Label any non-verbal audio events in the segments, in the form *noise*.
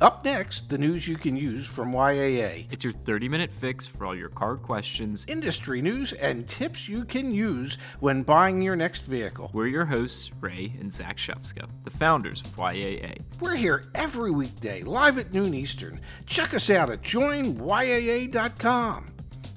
Up next, the news you can use from YAA. It's your 30 minute fix for all your car questions, industry news, and tips you can use when buying your next vehicle. We're your hosts, Ray and Zach Shefska, the founders of YAA. We're here every weekday, live at noon Eastern. Check us out at joinyaa.com.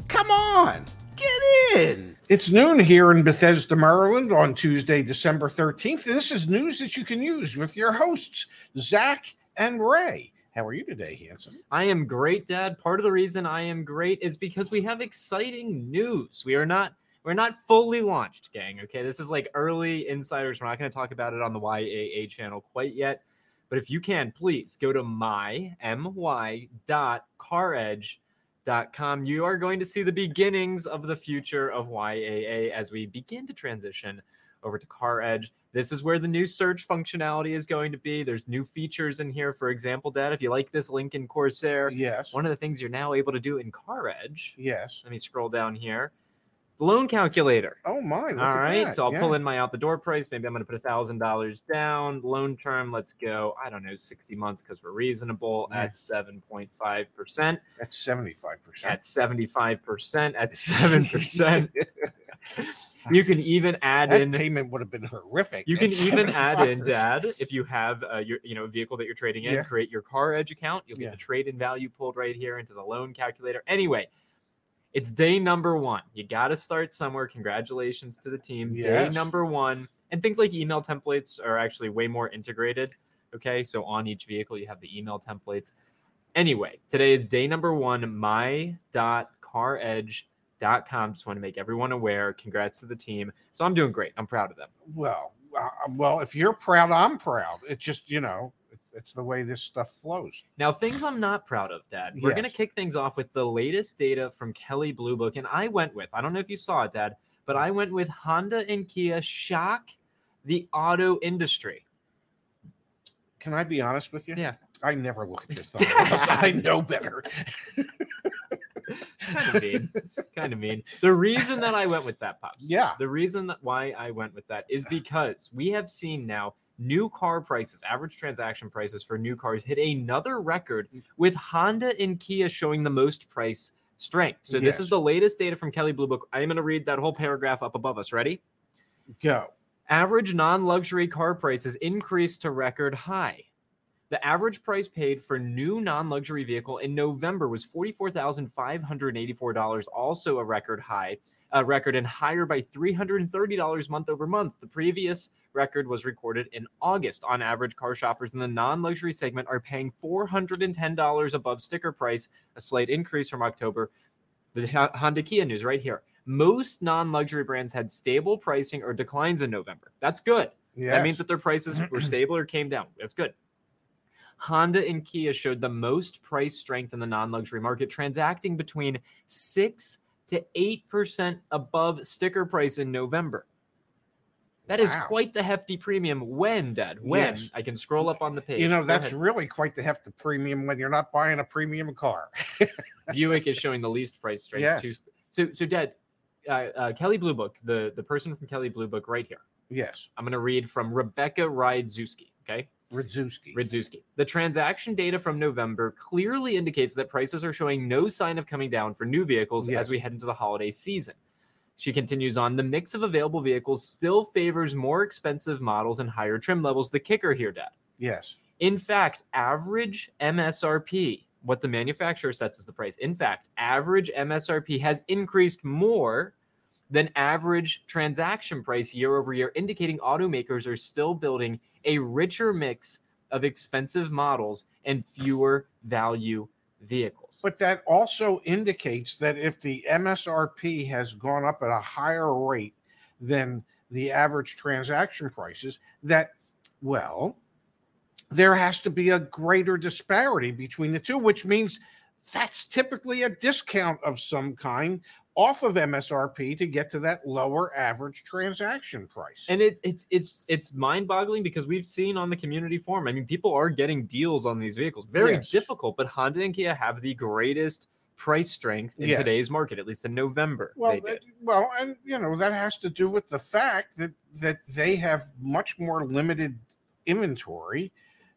Come on, get in. It's noon here in Bethesda, Maryland on Tuesday, December 13th. And this is news that you can use with your hosts, Zach and Ray. How are you today, Hanson? I am great, Dad. Part of the reason I am great is because we have exciting news. We are not we're not fully launched, gang. Okay, this is like early insiders. We're not going to talk about it on the YAA channel quite yet. But if you can, please go to my my dot caredge.com. You are going to see the beginnings of the future of YAA as we begin to transition over to Car Edge. This is where the new search functionality is going to be. There's new features in here. For example, Dad, if you like this Lincoln Corsair, yes. One of the things you're now able to do in Car Edge. Yes. Let me scroll down here. Loan calculator. Oh my! All right, so I'll yeah. pull in my out the door price. Maybe I'm going to put a thousand dollars down. Loan term, let's go. I don't know, sixty months because we're reasonable yeah. at seven point five percent. That's seventy five percent. At seventy five percent. At seven percent. *laughs* You can even add that in payment would have been horrific. You can even *laughs* add in, Dad, if you have uh, your you know vehicle that you're trading in, yeah. create your car edge account. You'll get yeah. the trade in value pulled right here into the loan calculator. Anyway, it's day number one. You got to start somewhere. Congratulations to the team. Yes. Day number one, and things like email templates are actually way more integrated. Okay, so on each vehicle you have the email templates. Anyway, today is day number one. My dot car edge com. Just want to make everyone aware. Congrats to the team. So I'm doing great. I'm proud of them. Well, uh, well, if you're proud, I'm proud. It's just you know, it's the way this stuff flows. Now, things I'm not proud of, Dad. We're yes. going to kick things off with the latest data from Kelley Blue Book, and I went with. I don't know if you saw it, Dad, but I went with Honda and Kia shock the auto industry. Can I be honest with you? Yeah. I never look at your. *laughs* I know better. *laughs* *laughs* kind of mean. kind of mean. The reason that I went with that, Pops. Yeah. The reason that why I went with that is because we have seen now new car prices, average transaction prices for new cars hit another record mm. with Honda and Kia showing the most price strength. So yes. this is the latest data from Kelley Blue Book. I'm going to read that whole paragraph up above us. Ready? Go. Average non-luxury car prices increased to record high. The average price paid for new non-luxury vehicle in November was $44,584, also a record high, a record and higher by $330 month over month. The previous record was recorded in August. On average, car shoppers in the non-luxury segment are paying $410 above sticker price, a slight increase from October. The Honda Kia news right here. Most non-luxury brands had stable pricing or declines in November. That's good. Yes. That means that their prices were *clears throat* stable or came down. That's good. Honda and Kia showed the most price strength in the non luxury market, transacting between 6 to 8% above sticker price in November. That wow. is quite the hefty premium when, Dad. When yes. I can scroll up on the page. You know, that's really quite the hefty premium when you're not buying a premium car. *laughs* Buick is showing the least price strength yes. too. So, so Dad, uh, uh, Kelley Blue Book, the the person from Kelley Blue Book, right here. Yes. I'm going to read from Rebecca Rydzewski. Okay. Rydzewski. Rydzewski. The transaction data from November clearly indicates that prices are showing no sign of coming down for new vehicles yes. as we head into the holiday season. She continues on the mix of available vehicles still favors more expensive models and higher trim levels. The kicker here, Dad. Yes. In fact, average MSRP, what the manufacturer sets as the price, in fact, average MSRP has increased more than average transaction price year over year, indicating automakers are still building a richer mix of expensive models and fewer value vehicles. But that also indicates that if the MSRP has gone up at a higher rate than the average transaction prices, that, well, there has to be a greater disparity between the two, which means that's typically a discount of some kind off of MSRP to get to that lower average transaction price. And it, it's it's it's mind-boggling because we've seen on the community forum. I mean, people are getting deals on these vehicles. Very yes. difficult, but Honda and Kia have the greatest price strength in yes. today's market, at least in November. Well, uh, well, and you know that has to do with the fact that that they have much more limited inventory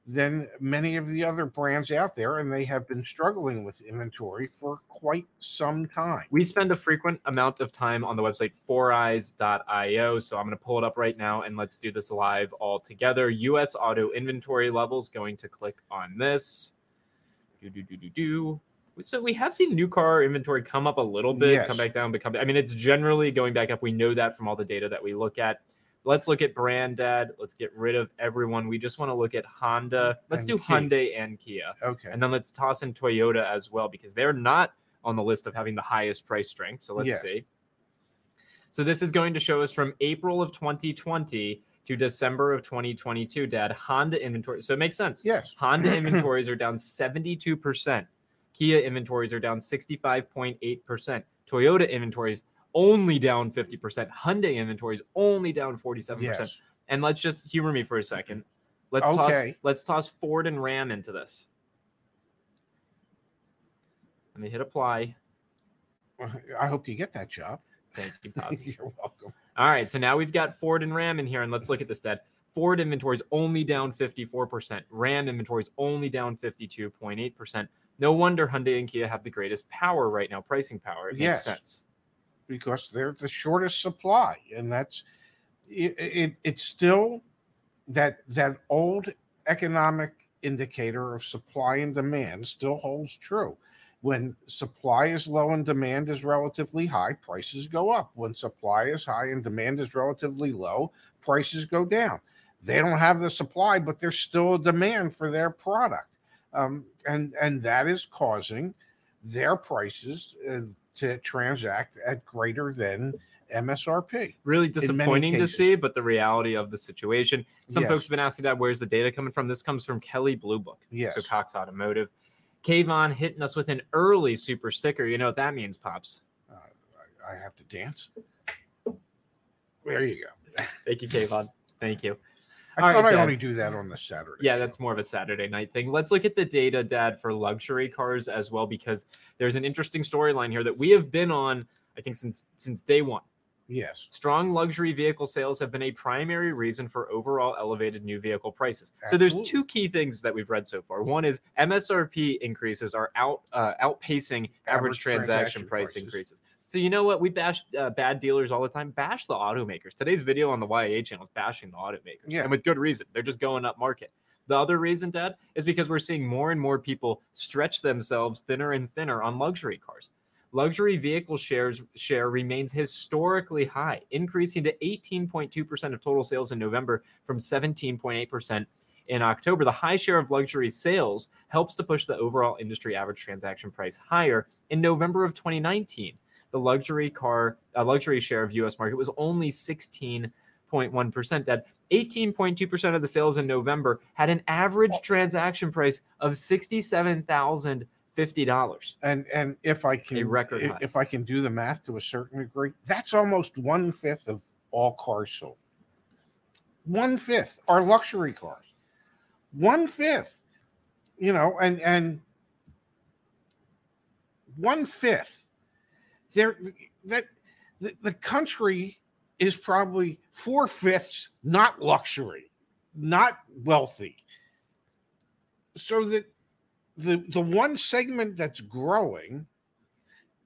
than many of the other brands out there, and they have been struggling with inventory for quite some time. We spend a frequent amount of time on the website foureyes.io. So I'm going to pull it up right now and let's do this live all together. US auto inventory levels, going to click on this. Do, do, do, do, do. So we have seen new car inventory come up a little bit, Yes. come back down, but come. I mean, it's generally going back up. We know that from all the data that we look at. Let's look at brand dad. Let's get rid of everyone. We just want to look at Honda. Let's And do Kia. Hyundai and Kia. Okay. And then let's toss in Toyota as well because they're not on the list of having the highest price strength. So let's Yes. see. So this is going to show us from April of 2020 to December of 2022, Dad. Honda inventory. So it makes sense. yes. Honda *clears throat* inventories are down 72%. Kia inventories are down 65.8%. Toyota inventories only down 50%. Hyundai inventories only down 47%. Yes. And let's just humor me for a second. Let's toss Okay. let's toss Ford and Ram into this. Let me hit apply. I hope you get that job. Thank you, Pops. *laughs* You're welcome. All right, so now we've got Ford and Ram in here, and let's look at this, Dad. Ford inventories only down 54%. Ram inventories only down 52.8%. No wonder Hyundai and Kia have the greatest power right now, pricing power. It makes Yes. sense. Because they're the shortest supply and that's it, it it's still that that old economic indicator of supply and demand still holds true. When supply is low and demand is relatively high prices go up. When supply is high and demand is relatively low prices go down. They don't have the supply but there's still a demand for their product. Um, and and that is causing their prices uh, to transact at greater than MSRP. Really disappointing to see, but the reality of the situation. Some Yes. folks have been asking that where's the data coming from? This comes from Kelley Blue Book. Yes. So Cox Automotive. Kayvon hitting us with an early super sticker. You know what that means, Pops. Uh, I, I have to dance. There you go. Thank you, Kayvon. Thank you. I All right, thought I Dad. only do that on the Saturday. Yeah, show. that's more of a Saturday night thing. Let's look at the data, Dad, for luxury cars as well, because there's an interesting storyline here that we have been on, I think, since since day one. yes. Strong luxury vehicle sales have been a primary reason for overall elevated new vehicle prices. So there's two key things that we've read so far. One is MSRP increases are out uh, outpacing average, Average transaction, transaction price prices. increases. So you know what? We bash uh, bad dealers all the time. Bash the automakers. Today's video on the YAA channel is bashing the automakers, Yeah. and with good reason. They're just going up market. The other reason, Dad, is because we're seeing more and more people stretch themselves thinner and thinner on luxury cars. Luxury vehicle shares share remains historically high, increasing to 18.2% of total sales in November from 17.8% in October. The high share of luxury sales helps to push the overall industry average transaction price higher. In November of 2019, the luxury car uh, luxury share of US market was only 16.1%. That 18.2% of the sales in November had an average transaction price of $67,050. And and if I can record if, if I can do the math to a certain degree, that's almost one fifth of all cars sold. One fifth are luxury cars. One fifth, you know, and and one fifth. There that the, the country is probably four fifths not luxury, not wealthy. So that the the one segment that's growing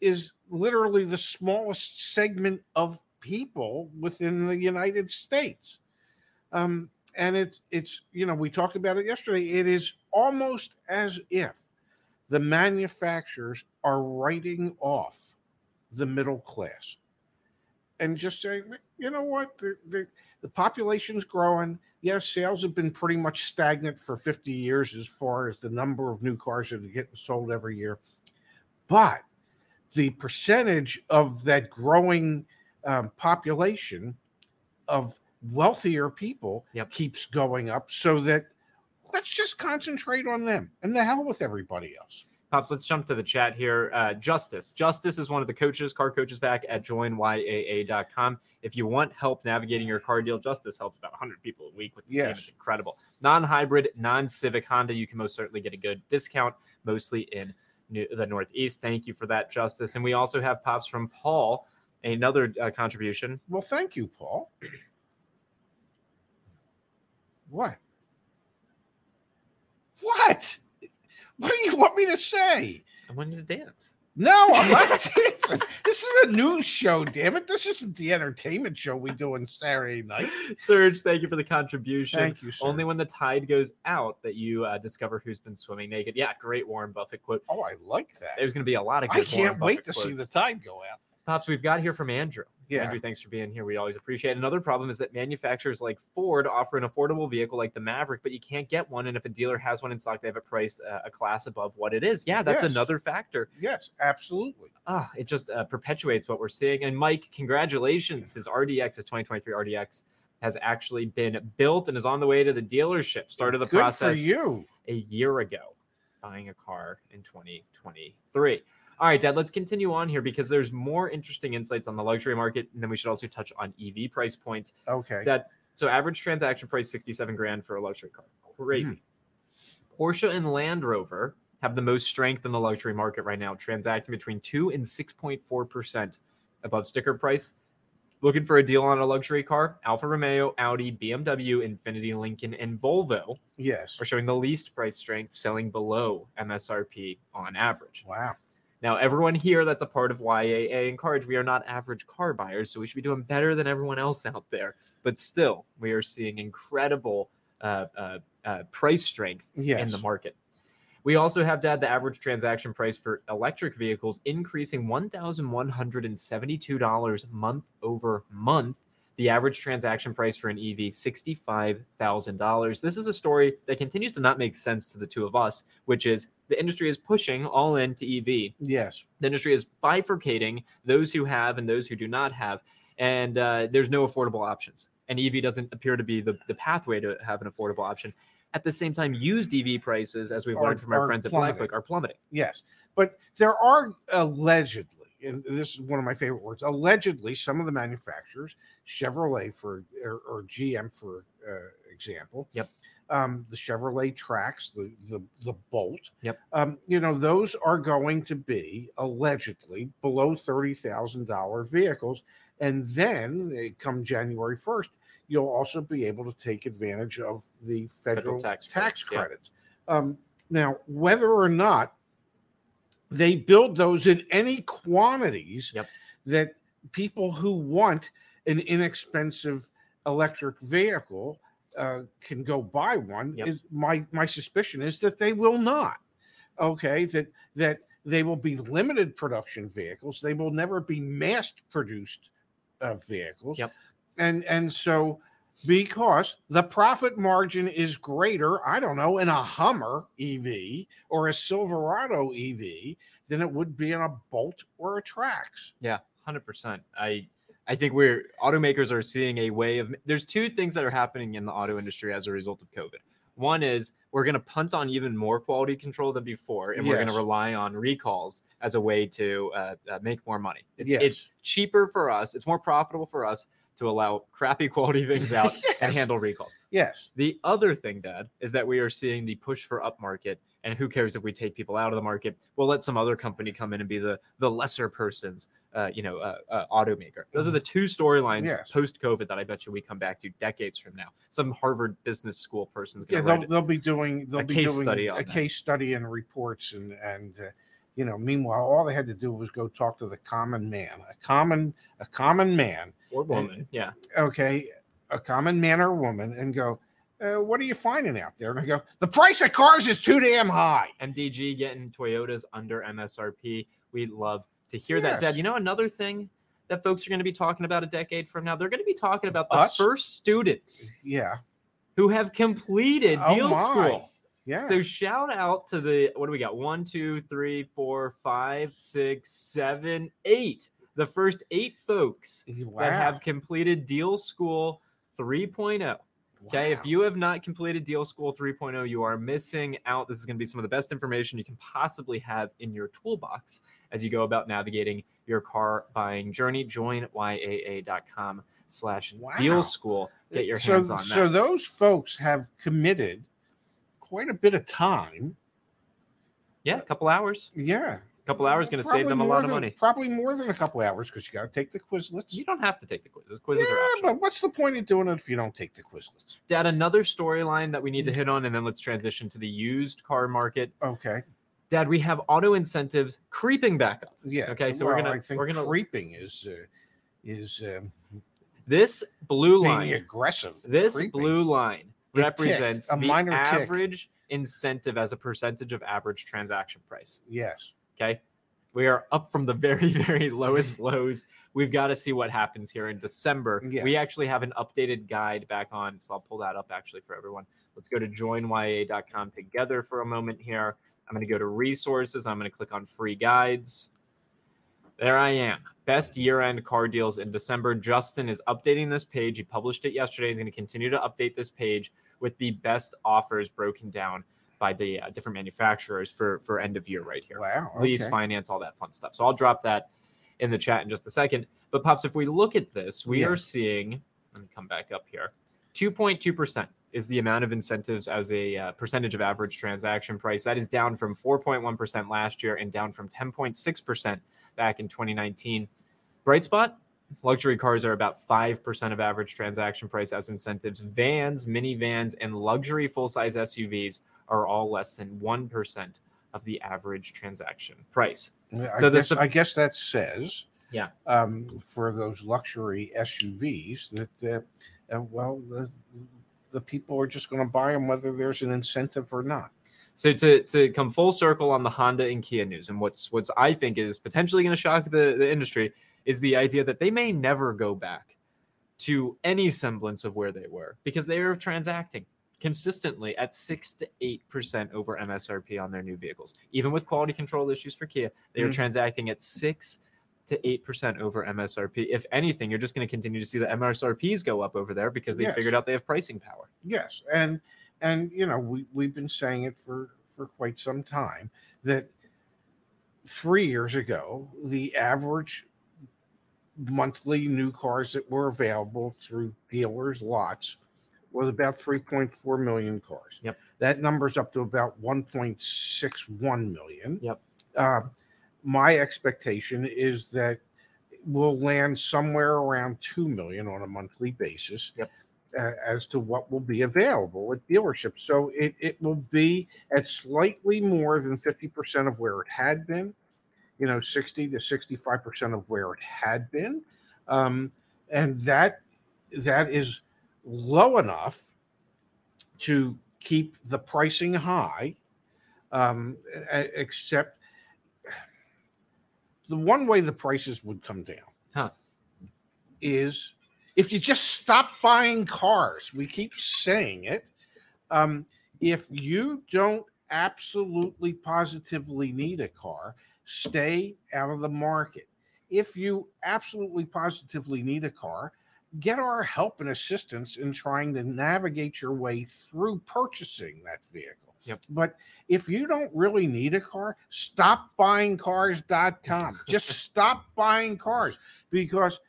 is literally the smallest segment of people within the United States. Um, and it's it's you know we talked about it yesterday. It is almost as if the manufacturers are writing off the middle class and just saying, you know what, the, the, the population's growing. Yes, sales have been pretty much stagnant for 50 years as far as the number of new cars that are getting sold every year. But the percentage of that growing um, population of wealthier people Yep. keeps going up so that let's just concentrate on them and the hell with everybody else. Pops, let's jump to the chat here. Uh, Justice. Justice is one of the coaches, car coaches back at joinyaa.com. If you want help navigating your car deal, Justice helps about 100 people a week with the team. It's incredible. Non hybrid, non civic Honda, you can most certainly get a good discount, mostly in New- the Northeast. Thank you for that, Justice. And we also have Pops from Paul, another uh, contribution. Well, thank you, Paul. What? What? What do you want me to say? I wanted to dance. No, I'm not *laughs* dancing. This is a news show, damn it. This isn't the entertainment show we do on Saturday night. Serge, thank you for the contribution. Thank you, sir. Only when the tide goes out that you uh, discover who's been swimming naked. Yeah, great Warren Buffett quote. oh, I like that. There's going to be a lot of I can't wait to Buffett see the tide go out. Pops, we've got here from Andrew. Yeah. Andrew, thanks for being here. We always appreciate it. Another problem is that manufacturers like Ford offer an affordable vehicle like the Maverick, but you can't get one. And if a dealer has one in stock, they have it priced uh, a class above what it is. Yeah, that's Yes. another factor. Yes, absolutely. Ah, it just uh, perpetuates what we're seeing. And Mike, congratulations. His RDX, his 2023 RDX, has actually been built and is on the way to the dealership. Started the Good process for you. a year ago, buying a car in 2023. All right, Dad, let's continue on here because there's more interesting insights on the luxury market. And then we should also touch on EV price points. Okay. That so average transaction price 67 grand for a luxury car. Crazy. Hmm. Porsche and Land Rover have the most strength in the luxury market right now, transacting between 2 and 6.4% above sticker price. Looking for a deal on a luxury car? Alfa Romeo, Audi, BMW, Infiniti, Lincoln, and Volvo yes. are showing the least price strength, selling below MSRP on average. Wow. Now, everyone here that's a part of YAA and Encourage, we are not average car buyers, so we should be doing better than everyone else out there. But still, we are seeing incredible uh, uh, uh, price strength Yes. in the market. We also have, Dad, the average transaction price for electric vehicles increasing $1,172 month over month. The average transaction price for an EV, $65,000. This is a story that continues to not make sense to the two of us, which is the industry is pushing all into EV. Yes. The industry is bifurcating those who have and those who do not have. And uh, there's no affordable options. And EV doesn't appear to be the, the pathway to have an affordable option. At the same time, used EV prices, as we've Are- learned from our friends at plummeting. Black Book, are plummeting. Yes. But there are allegedly, and this is one of my favorite words, allegedly, some of the manufacturers, Chevrolet for or, or GM for uh, example. Yep. Um, the Chevrolet Trax, the the the Bolt. Yep. Um, you know, those are going to be allegedly below thirty thousand dollar vehicles, and then eh, come January first, you'll also be able to take advantage of the federal, Federal tax tax, credits, yeah. Um, now, whether or not they build those in any quantities Yep. that people who want an inexpensive electric vehicle uh, can go buy one. Yep. Is my my suspicion is that they will not. Okay, that that they will be limited production vehicles. They will never be mass produced uh, vehicles. Yep. And and so because the profit margin is greater, I don't know, in a Hummer EV or a Silverado EV than it would be in a Bolt or a Trax. Yeah, hundred percent. I I think we're automakers are seeing a way of. There's two things that are happening in the auto industry as a result of COVID. One is we're going to punt on even more quality control than before, and we're going to rely on recalls as a way to uh, uh, make more money. It's, Yes. it's cheaper for us. It's more profitable for us to allow crappy quality things out *laughs* and handle recalls. Yes. The other thing, Dad, is that we are seeing the push for upmarket. And who cares if we take people out of the market? We'll let some other company come in and be the the lesser person's, uh, you know, uh, uh, automaker. Those are the two storylines Yes. post COVID that I bet you we come back to decades from now. Some Harvard Business School person's Yeah, going to they'll, they'll be doing they'll A be case doing study on a that. case study and reports and and uh, you know meanwhile all they had to do was go talk to the common man a common a common man or woman. Yeah. okay a common man or woman and go uh, what are you finding out there and I go the price of cars is too damn high MDG getting Toyotas under MSRP. We love to hear that, Yes. Dad. You know, another thing that folks are going to be talking about a decade from now, they're going to be talking about the Us? first students yeah who have completed Oh deal my. school. yeah So shout out to the what do we got? One, two, three, four, five, six, seven, eight. The first eight folks wow. that have completed Deal School 3.0. Okay, Wow. if you have not completed Deal School 3.0, you are missing out. This is going to be some of the best information you can possibly have in your toolbox as you go about navigating your car buying journey. Join yaa.com slash deal school. Get your so, hands on that. so those folks have committed quite a bit of time yeah, a couple hours. yeah couple hours going to save them a lot of than- money. Probably more than a couple hours because you got to take the Quizlets. You don't have to take the quizzes. Quizzes yeah, are optional. but what's the point of doing it if you don't take the Quizlets? Dad, another storyline that we Mm. need to hit on, and then let's transition to the used car market. Okay. Dad, we have auto incentives creeping back up. Yeah. Okay, so we're gonna- I think we're gonna- creeping is uh, is um, This blue line, aggressive. this creeping. blue line It represents a the tick. average incentive as a percentage of average transaction price. Yes. Okay. We are up from the *laughs* very, very lowest lows. We've got to see what happens here in December. We actually have an updated guide back on. So I'll pull that up actually for everyone. Let's go to joinyaa.com together for a moment here. I'm going to go to resources. I'm going to click on free guides. There I am. Best year end car deals in December. Justin is updating this page. He published it yesterday. He's going to continue to update this page with the best offers broken down by the uh, different manufacturers for for end of year right here Wow. lease, finance, all that fun stuff. So I'll drop that in the chat in just a second. But pops, if we look at this, we are seeing. Let me come back up here. Two point two percent is the amount of incentives as a uh, percentage of average transaction price. That is down from four point one percent last year and down from ten point six percent back in 2019. Bright spot. Luxury cars are about 5% of average transaction price as incentives. Vans, minivans, and luxury full size SUVs are all less than 1% of the average transaction price. I, So the guess, sup- I guess that says, Yeah. um, for those luxury SUVs, that uh, uh, well, the, the people are just going to buy them whether there's an incentive or not. So to to come full circle on the Honda and Kia news, and what's what's I think is potentially going to shock the, the industry is the idea that they may never go back to any semblance of where they were because they are transacting consistently at six to eight percent over MSRP on their new vehicles. Even with quality control issues for Kia, they are Mhm. transacting at six to eight percent over MSRP. If anything, you're just going to continue to see the MSRPs go up over there because they Yes. figured out they have pricing power. Yes, and and you know we we've been saying it for for quite some time that three years ago the average monthly new cars that were available through dealers lots was about 3.4 million cars. Yep. That number's up to about 1.61 million. Yep. Uh, my expectation is that we'll land somewhere around 2 million on a monthly basis Yep. uh, as to what will be available at dealerships. So it, it will be at slightly more than 50% of where it had been, you know, 60 to 65% of where it had been. Um, and that that is low enough to keep the pricing high, um, except the one way the prices would come down Huh. is if you just stop buying cars. We keep saying it. Um, if you don't absolutely positively need a car, stay out of the market. If you absolutely positively need a car, get our help and assistance in trying to navigate your way through purchasing that vehicle. Yep. But if you don't really need a car, stop buying cars.com. Just *laughs* stop buying cars because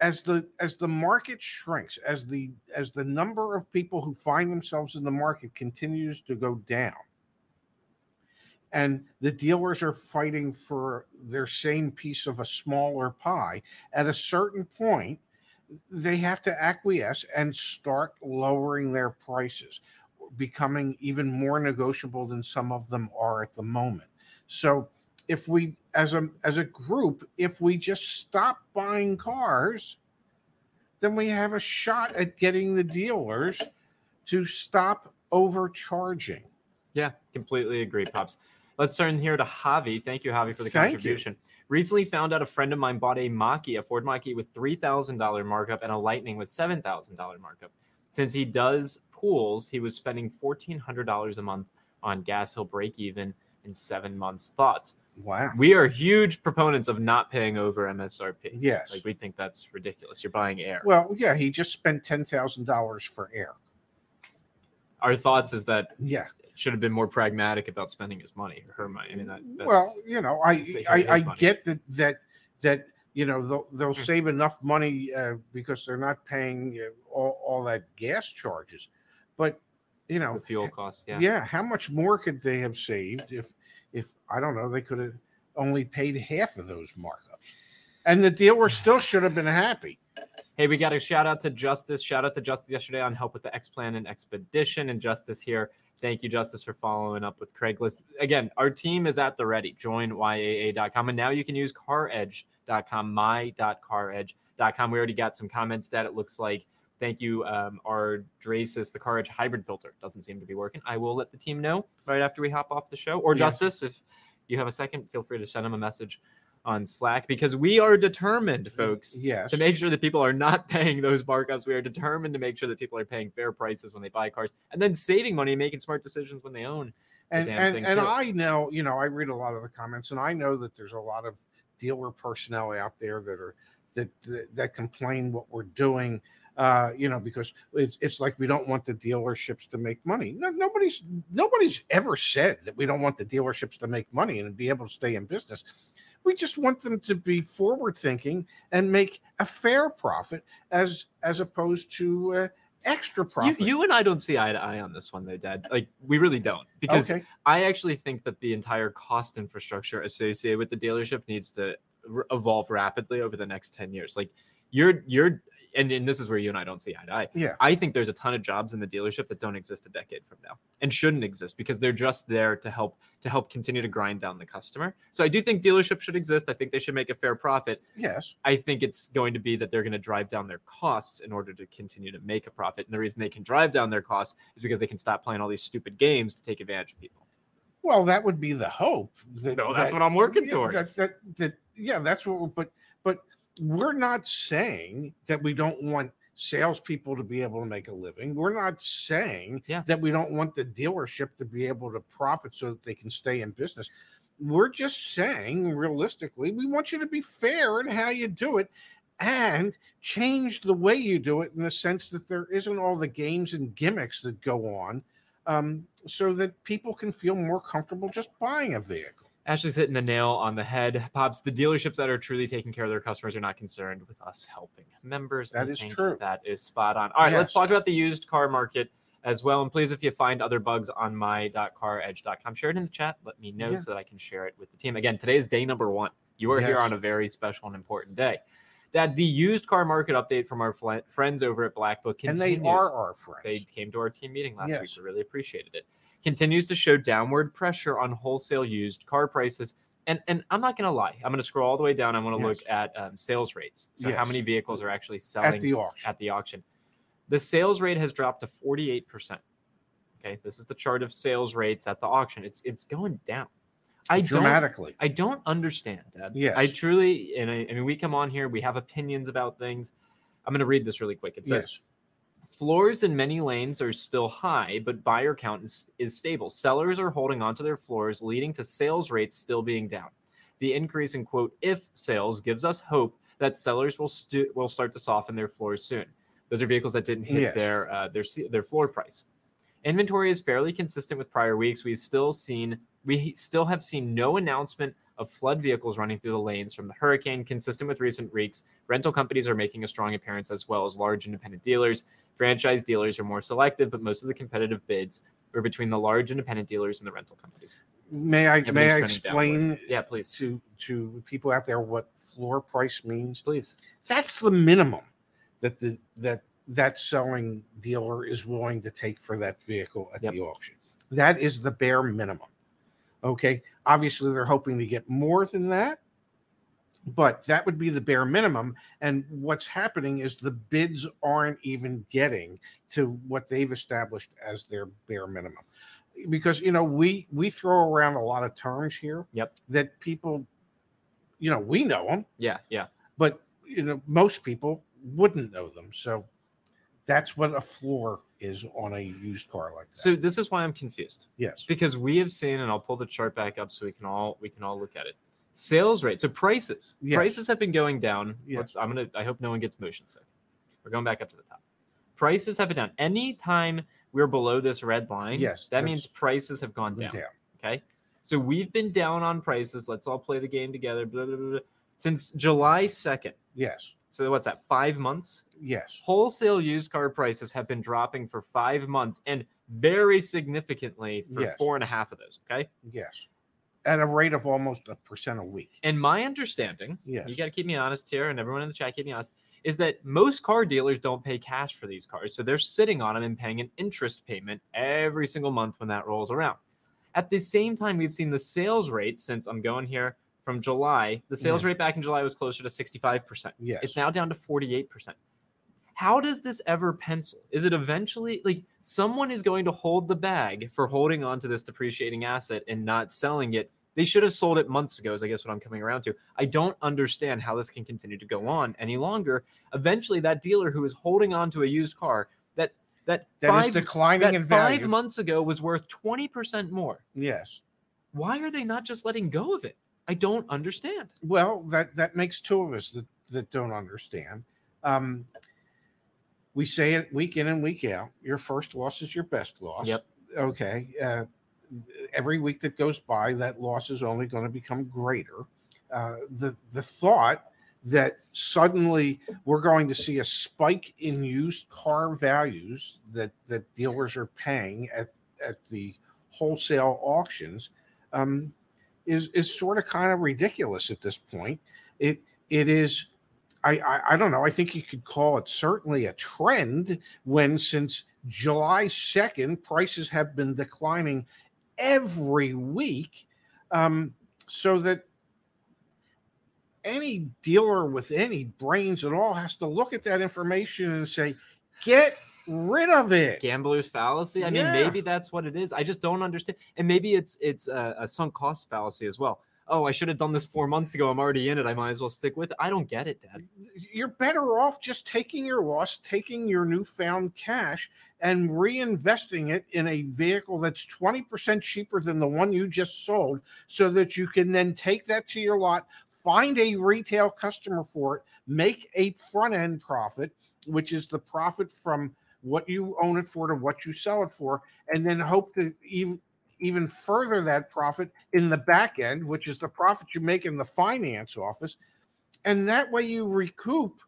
as the as the market shrinks, as the as the number of people who find themselves in the market continues to go down, and the dealers are fighting for their same piece of a smaller pie, at a certain point, they have to acquiesce and start lowering their prices, becoming even more negotiable than some of them are at the moment. So if we as a as a group, if we just stop buying cars, then we have a shot at getting the dealers to stop overcharging. Yeah, completely agree, Pops. Let's turn here to Javi. Thank you, Javi, for the Thank you. contribution. Recently found out a friend of mine bought a Mach-E, a Ford Mach-E with $3,000 markup and a Lightning with $7,000 markup. Since he does pools, he was spending $1,400 a month on gas. He'll break even in seven months. Thoughts? Wow. We are huge proponents of not paying over MSRP. Yes. Like we think that's ridiculous. You're buying air. Well, yeah, he just spent ten thousand dollars for air. Our thoughts is that Yeah. Should have been more pragmatic about spending his money or her money. I mean, that, well, you know, I I, I get that that that you know they'll they'll Hmm. save enough money uh, because they're not paying uh, all, all that gas charges, but you know, the fuel costs. Yeah. yeah. how much more could they have saved if if I don't know they could have only paid half of those markups, and the dealer still should have been happy. Hey, we got a shout out to Justice. Shout out to Justice yesterday on help with the X Plan and Expedition. And Justice here. Thank you, Justice, for following up with Craigslist. Again, our team is at the ready. Join YAA.com. And now you can use caredge.com, my.caredge.com. We already got some comments that it looks like. Thank you, um, our Dracis, the Car Edge hybrid filter doesn't seem to be working. I will let the team know right after we hop off the show. Or Yes. Justice, if you have a second, feel free to send them a message on Slack because we are determined, folks, Yes. to make sure that people are not *laughs* paying those markups. We are determined to make sure that people are paying fair prices when they buy cars and then saving money and making smart decisions when they own. and and, and too. I know, you know, I read a lot of the comments, and I know that there's a lot of dealer personnel out there that are that that, that complain what we're doing. Uh, you know, because it's, it's like we don't want the dealerships to make money. No, nobody's nobody's ever said that we don't want the dealerships to make money and be able to stay in business. We just want them to be forward thinking and make a fair profit as as opposed to uh, extra profit. you and I don't see eye to eye on this one, though, Dad. Like, we really don't. Because okay, I actually think that the entire cost infrastructure associated with the dealership needs to r- evolve rapidly over the next 10 years. Like, you're, you're, and, and this is where you and I don't see eye to eye. yeah. I think there's a ton of jobs in the dealership that don't exist a decade from now and shouldn't exist because they're just there to help to help continue to grind down the customer. So I do think dealerships should exist. I think they should make a fair profit. Yes. I think it's going to be that they're going to drive down their costs in order to continue to make a profit. And the reason they can drive down their costs is because they can stop playing all these stupid games to take advantage of people. Well, that would be the hope. That, No, that's that- what I'm working yeah, towards. That, that, that, yeah, that's what. But but we're not saying that we don't want salespeople to be able to make a living. We're not saying Yeah. that we don't want the dealership to be able to profit so that they can stay in business. We're just saying, realistically, we want you to be fair in how you do it and change the way you do it in the sense that there isn't all the games and gimmicks that go on um, so that people can feel more comfortable just buying a vehicle. Ashley's hitting the nail on the head. Pops, the dealerships that are truly taking care of their customers are not concerned with us helping members. That and is true. That is spot on. All right, let's talk about the used car market as well. And please, if you find other bugs on my.caredge.com, share it in the chat. Let me know Yeah. so that I can share it with the team. Again, today is day number one. You are here on a very special and important day. Dad, the used car market update from our friends over at Black Book And continues. they are our friends. They came to our team meeting last week. Yes. We really appreciated it. Continues to show downward pressure on wholesale used car prices. And and I'm not going to lie. I'm going to scroll all the way down. I want to look at um, sales rates. So how many vehicles are actually selling at the auction. at the auction? The sales rate has dropped to 48%. Okay, this is the chart of sales rates at the auction. It's it's going down. I don't dramatically. I don't understand, Dad. Yes. I truly, and I, I mean, we come on here, we have opinions about things. I'm going to read this really quick. It says, Yes. Floors in many lanes are still high, but buyer count is, is stable. Sellers are holding onto their floors, leading to sales rates still being down. The increase in quote if sales gives us hope that sellers will stu- will start to soften their floors soon. Those are vehicles that didn't hit Yes. their uh, their their floor price. Inventory is fairly consistent with prior weeks. We've still seen we still have seen no announcement of flood vehicles running through the lanes from the hurricane, consistent with recent weeks. Rental companies are making a strong appearance as well as large independent dealers. Franchise dealers are more selective, but most of the competitive bids are between the large independent dealers and the rental companies. May I may I downward. explain Yeah, please. to to people out there what floor price means? Please. That's the minimum that the that that selling dealer is willing to take for that vehicle at Yep. the auction. That is the bare minimum. Okay. Obviously, they're hoping to get more than that, but that would be the bare minimum. And what's happening is the bids aren't even getting to what they've established as their bare minimum. Because you know, we we throw around a lot of terms here Yep. that people, you know, we know them, Yeah, yeah. but you know, most people wouldn't know them. So that's what a floor is on a used car like that. So this is why I'm confused. yes. because we have seen and i'll pull the chart back up so we can all we can all look at it sales rate so prices Yes. prices have been going down Yes. Let's, i'm gonna i hope no one gets motion sick we're going back up to the top prices have been down anytime we're below this red line Yes, that means prices have gone down Down. okay so we've been down on prices let's all play the game together blah, blah, blah, blah, since july 2nd Yes. So what's that five months Yes. wholesale used car prices have been dropping for five months and very significantly for Yes. four and a half of those. Okay. Yes. at a rate of almost a percent a week. And my understanding, Yes. you got to keep me honest here, and everyone in the chat keep me honest, is that most car dealers don't pay cash for these cars. So they're sitting on them and paying an interest payment every single month when that rolls around. At the same time, we've seen the sales rate since I'm going here from July. The sales Yeah. rate back in July was closer to 65%. yes. It's now down to 48%. How does this ever pencil? Is it eventually like someone is going to hold the bag for holding on to this depreciating asset and not selling it? They should have sold it months ago, is I guess what I'm coming around to. I don't understand how this can continue to go on any longer. Eventually, that dealer who is holding on to a used car that that, That is five, declining that in five value. months ago was worth 20% more. yes. Why are they not just letting go of it? I don't understand. Well, that that makes two of us that that don't understand. Um, we say it week in and week out. Your first loss is your best loss. Yep. Okay. Uh, every week that goes by, that loss is only going to become greater. Uh, the the thought that suddenly we're going to see a spike in used car values that that dealers are paying at at the wholesale auctions um, is is sort of kind of ridiculous at this point. It it is. I, I I don't know. I think you could call it certainly a trend when since July second prices have been declining every week, um, so that any dealer with any brains at all has to look at that information and say, get rid of it. gambler's fallacy. I mean, maybe that's what it is. I just don't understand. And maybe it's it's a, a sunk cost fallacy as well. Oh, I should have done this four months ago. I'm already in it. I might as well stick with it. I don't get it, Dad. you're better off just taking your loss, taking your newfound cash, and reinvesting it in a vehicle that's 20% cheaper than the one you just sold, so that you can then take that to your lot, find a retail customer for it, make a front end profit, which is the profit from what you own it for to what you sell it for, and then hope to even even further that profit in the back end, which is the profit you make in the finance office. And that way you recoup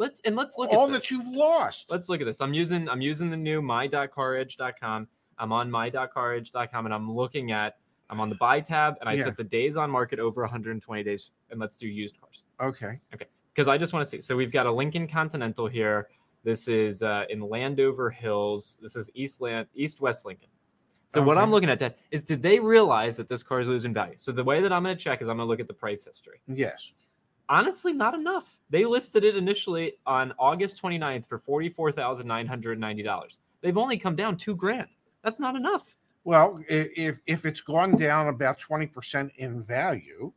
Let's and let's look all that you've lost. Let's look at this. I'm using I'm using the new my.caredge.com. I'm on my.caredge.com and I'm looking at I'm on the buy tab and I Yeah. set the days on market over 120 days and let's do used cars. Okay. Okay. because I just want to see. So we've got a Lincoln Continental here. This is uh, in Landover Hills. This is East Land, East West Lincoln. So what I'm looking at that is, did they realize that this car is losing value? So the way that I'm going to check is I'm going to look at the price history. Yes. Honestly, not enough. They listed it initially on August 29th for $44,990. They've only come down two grand. That's not enough. Well, if if it's gone down about twenty percent in value,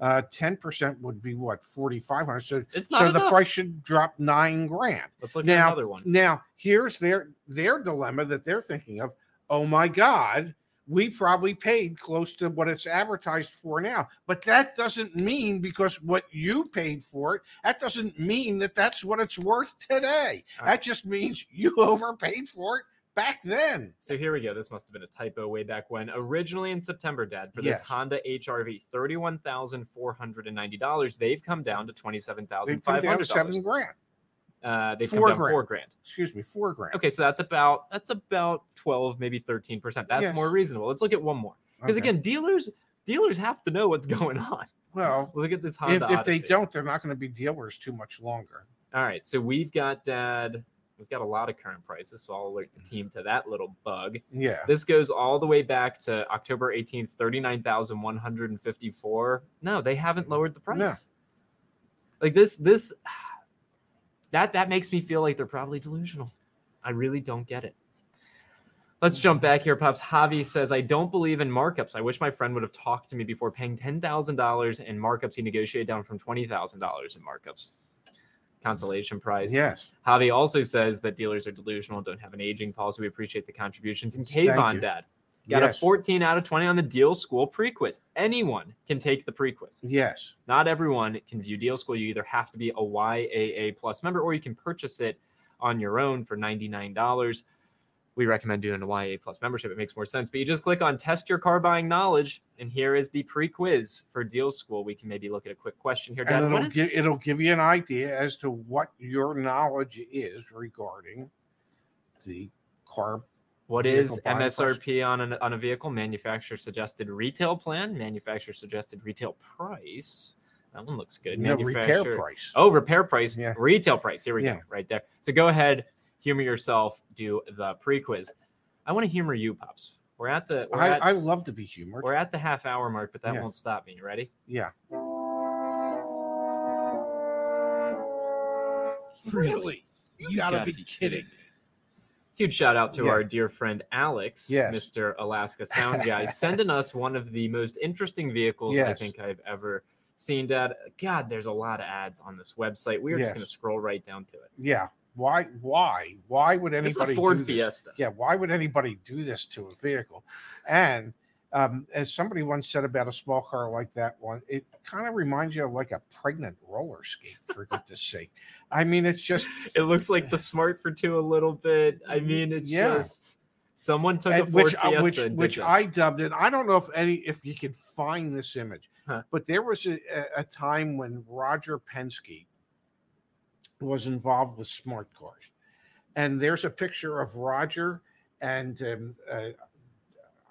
uh, ten percent would be what forty five hundred. So It's not so enough. the price should drop nine grand. Let's look at Now- another one. Now here's their their dilemma that they're thinking of. Oh my God, we probably paid close to what it's advertised for now. But that doesn't mean because what you paid for it, that doesn't mean that that's what it's worth today. Right. That just means you *laughs* overpaid for it back then. So here we go. This must have been a typo way back when. Originally in September, Dad, for this Yes. Honda HRV, thirty-one thousand four hundred and ninety dollars. They've come down to twenty-seven thousand five hundred. They've come down to seven grand. Uh, they've Four come down grand. four grand. Excuse me, four grand. Okay, so that's about that's about twelve, maybe thirteen percent. That's Yes. more reasonable. Let's look at one more because Okay. again, dealers dealers have to know what's going on. well, *laughs* Look at this if, Honda. if they don't, they're not going to be dealers too much longer. All right, so we've got Dad. We've got a lot of current prices, so I'll alert the mm-hmm. team to that little bug. Yeah. This goes all the way back to October 18th, 39,154. No, they haven't lowered the price. No. Like this this *sighs* that that makes me feel like they're probably delusional. I really don't get it. Let's jump back here, Pops. Javi says, I don't believe in markups. I wish my friend would have talked to me before paying $10,000 in markups. He negotiated down from $20,000 in markups. Consolation prize. Yes. Javi also says that dealers are delusional don't have an aging policy. We appreciate the contributions. And Kayvon. Dad, got yes. a 14 out of 20 on the Deal School pre quiz. Anyone can take the pre quiz. Yes. Not everyone can view Deal School. You either have to be a YAA plus member or you can purchase it on your own for $99. We recommend doing a YAA plus membership. It makes more sense. But you just click on test your car buying knowledge, and here is the pre quiz for Deal School. We can maybe look at a quick question here. Dad, and it'll is give it'll give you an idea as to what your knowledge is regarding the car What is. MSRP on, an, on a vehicle? Manufacturer suggested retail plan, manufacturer suggested retail price. That one looks good. No, repair price. Oh, repair price, Yeah. retail price. Here we Yeah. go, right there. So go ahead, humor yourself, do the pre quiz. I want to humor you, pops. We're at the we're, I, at, I love to be humored. we're at the half hour mark, but that Yeah. won't stop me. You ready? Yeah. Really? You, gotta, be kidding. Huge shout out to Yeah. our dear friend Alex, Yes. Mr. Alaska Sound Guy, *laughs* sending us one of the most interesting vehicles I think I've ever seen. Dad, God, there's a lot of ads on this website. We are Yes. just going to scroll right down to it. Yeah. Why? Why? Why would anybody a Ford do this? Fiesta. Yeah. Why would anybody do this to a vehicle? And um, as somebody once said about a small car like that one, it kind of reminds you of like a pregnant roller skate. For *laughs* goodness sake, I mean, it's just It looks like the Smart for two a little bit. I mean, it's Yeah. just someone took a and Ford which Fiesta which which this. I dubbed it. I don't know if any if you could find this image, Huh. but there was a, a- a time when Roger Penske was involved with smart cars, and there's a picture of Roger and um, uh,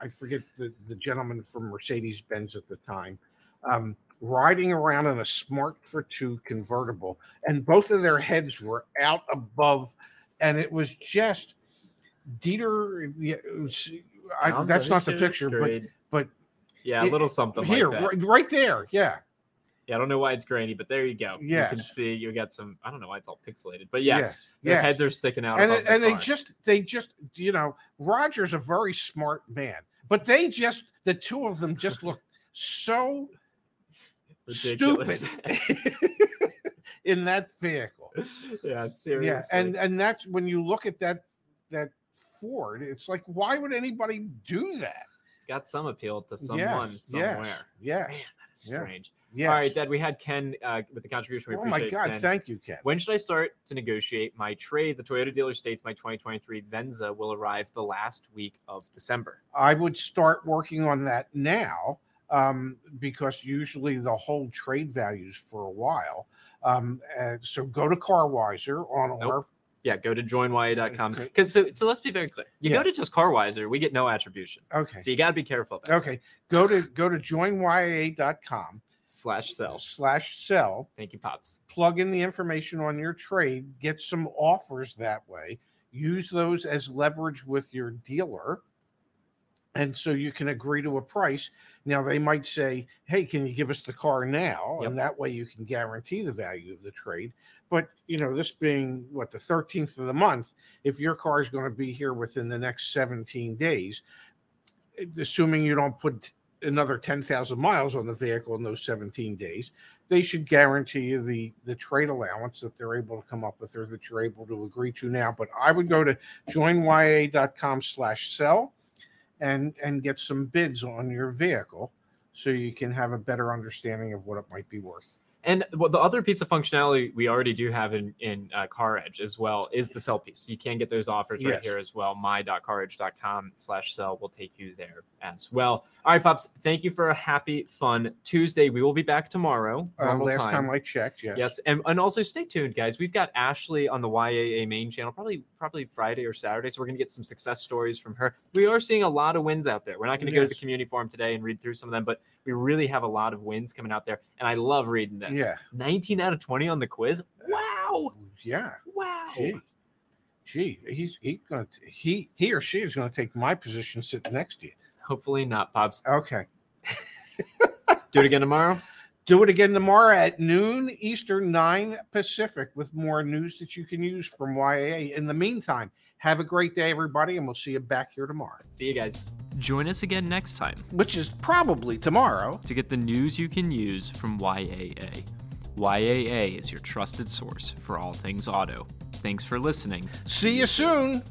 I forget the the gentleman from Mercedes Benz at the time. Um, riding around in a smart for two convertible and both of their heads were out above and it was just Dieter. yeah, was- I, that's not the picture, but but yeah, a it- little something here, like that. right, right there, yeah, Yeah, I don't know why it's grainy, but there you go. Yeah, You can see you got some. I don't know why it's all pixelated, but yes, yes, their yes. heads are sticking out. and it- and they just they just you know Roger's a very smart man, but they just the two of them just look so Ridiculous. stupid *laughs* in that vehicle. yeah, seriously. Yeah, and and that's when you look at that that Ford, it's like why would anybody do that? it's got some appeal to someone yes, somewhere. Yeah, Man, that is Yeah. Yes. All right, Dad, we had Ken uh, with the contribution. We oh my God! Ken. Thank you, Ken. When should I start to negotiate my trade? The Toyota dealer states my 2023 Venza will arrive the last week of December. I would start working on that now um, because usually they'll hold trade values for a while. Um, so go to CarWiser on Nope. our Yeah, go to joinyaa.com. Okay. Because so, so let's be very clear. You Yeah. go to just Carwiser, we get no attribution. okay So you got to be careful about okay go to go to joinyaa.com slash sell. slash sell Thank you, Pops. plug in the information on your trade get some offers that way use those as leverage with your dealer and so you can agree to a price now they might say hey can you give us the car now Yep. and that way you can guarantee the value of the trade but you know this being what the 13th of the month if your car is going to be here within the next 17 days assuming you don't put another 10,000 miles on the vehicle in those 17 days they should guarantee you the the trade allowance that they're able to come up with or that you're able to agree to now. But i would go to joinyaa.com slash sell and and get some bids on your vehicle so you can have a better understanding of what it might be worth And the other piece of functionality we already do have in in uh, CarEdge as well is the sell piece. So You can get those offers right Yes. here as well. my.caredge.com slash sell will take you there as well. All right, Pops. Thank you for a happy, fun Tuesday. We will be back tomorrow. uh, last time. i checked yes Yes, and, and also stay tuned, guys. We've got Ashley on the YAA main channel, probably probably Friday or Saturday. So we're gonna get some success stories from her. We are seeing a lot of wins out there. We're not gonna go to the community forum today and read through some of them, but we really have a lot of wins coming out there, and I love reading this. Yeah. 19 out of 20 on the quiz. Wow, yeah wow. gee gee he's he gonna he he or she is going to take my position sitting next to you Hopefully not, pops. okay Do it again tomorrow. do it again tomorrow at noon eastern 9 pacific with more news that you can use from yaa in the meantime have a great day everybody and we'll see you back here tomorrow See you guys. Join us again next time which is probably tomorrow to get the news you can use from YAA. YAA is your trusted source for all things auto. Thanks for listening. see you soon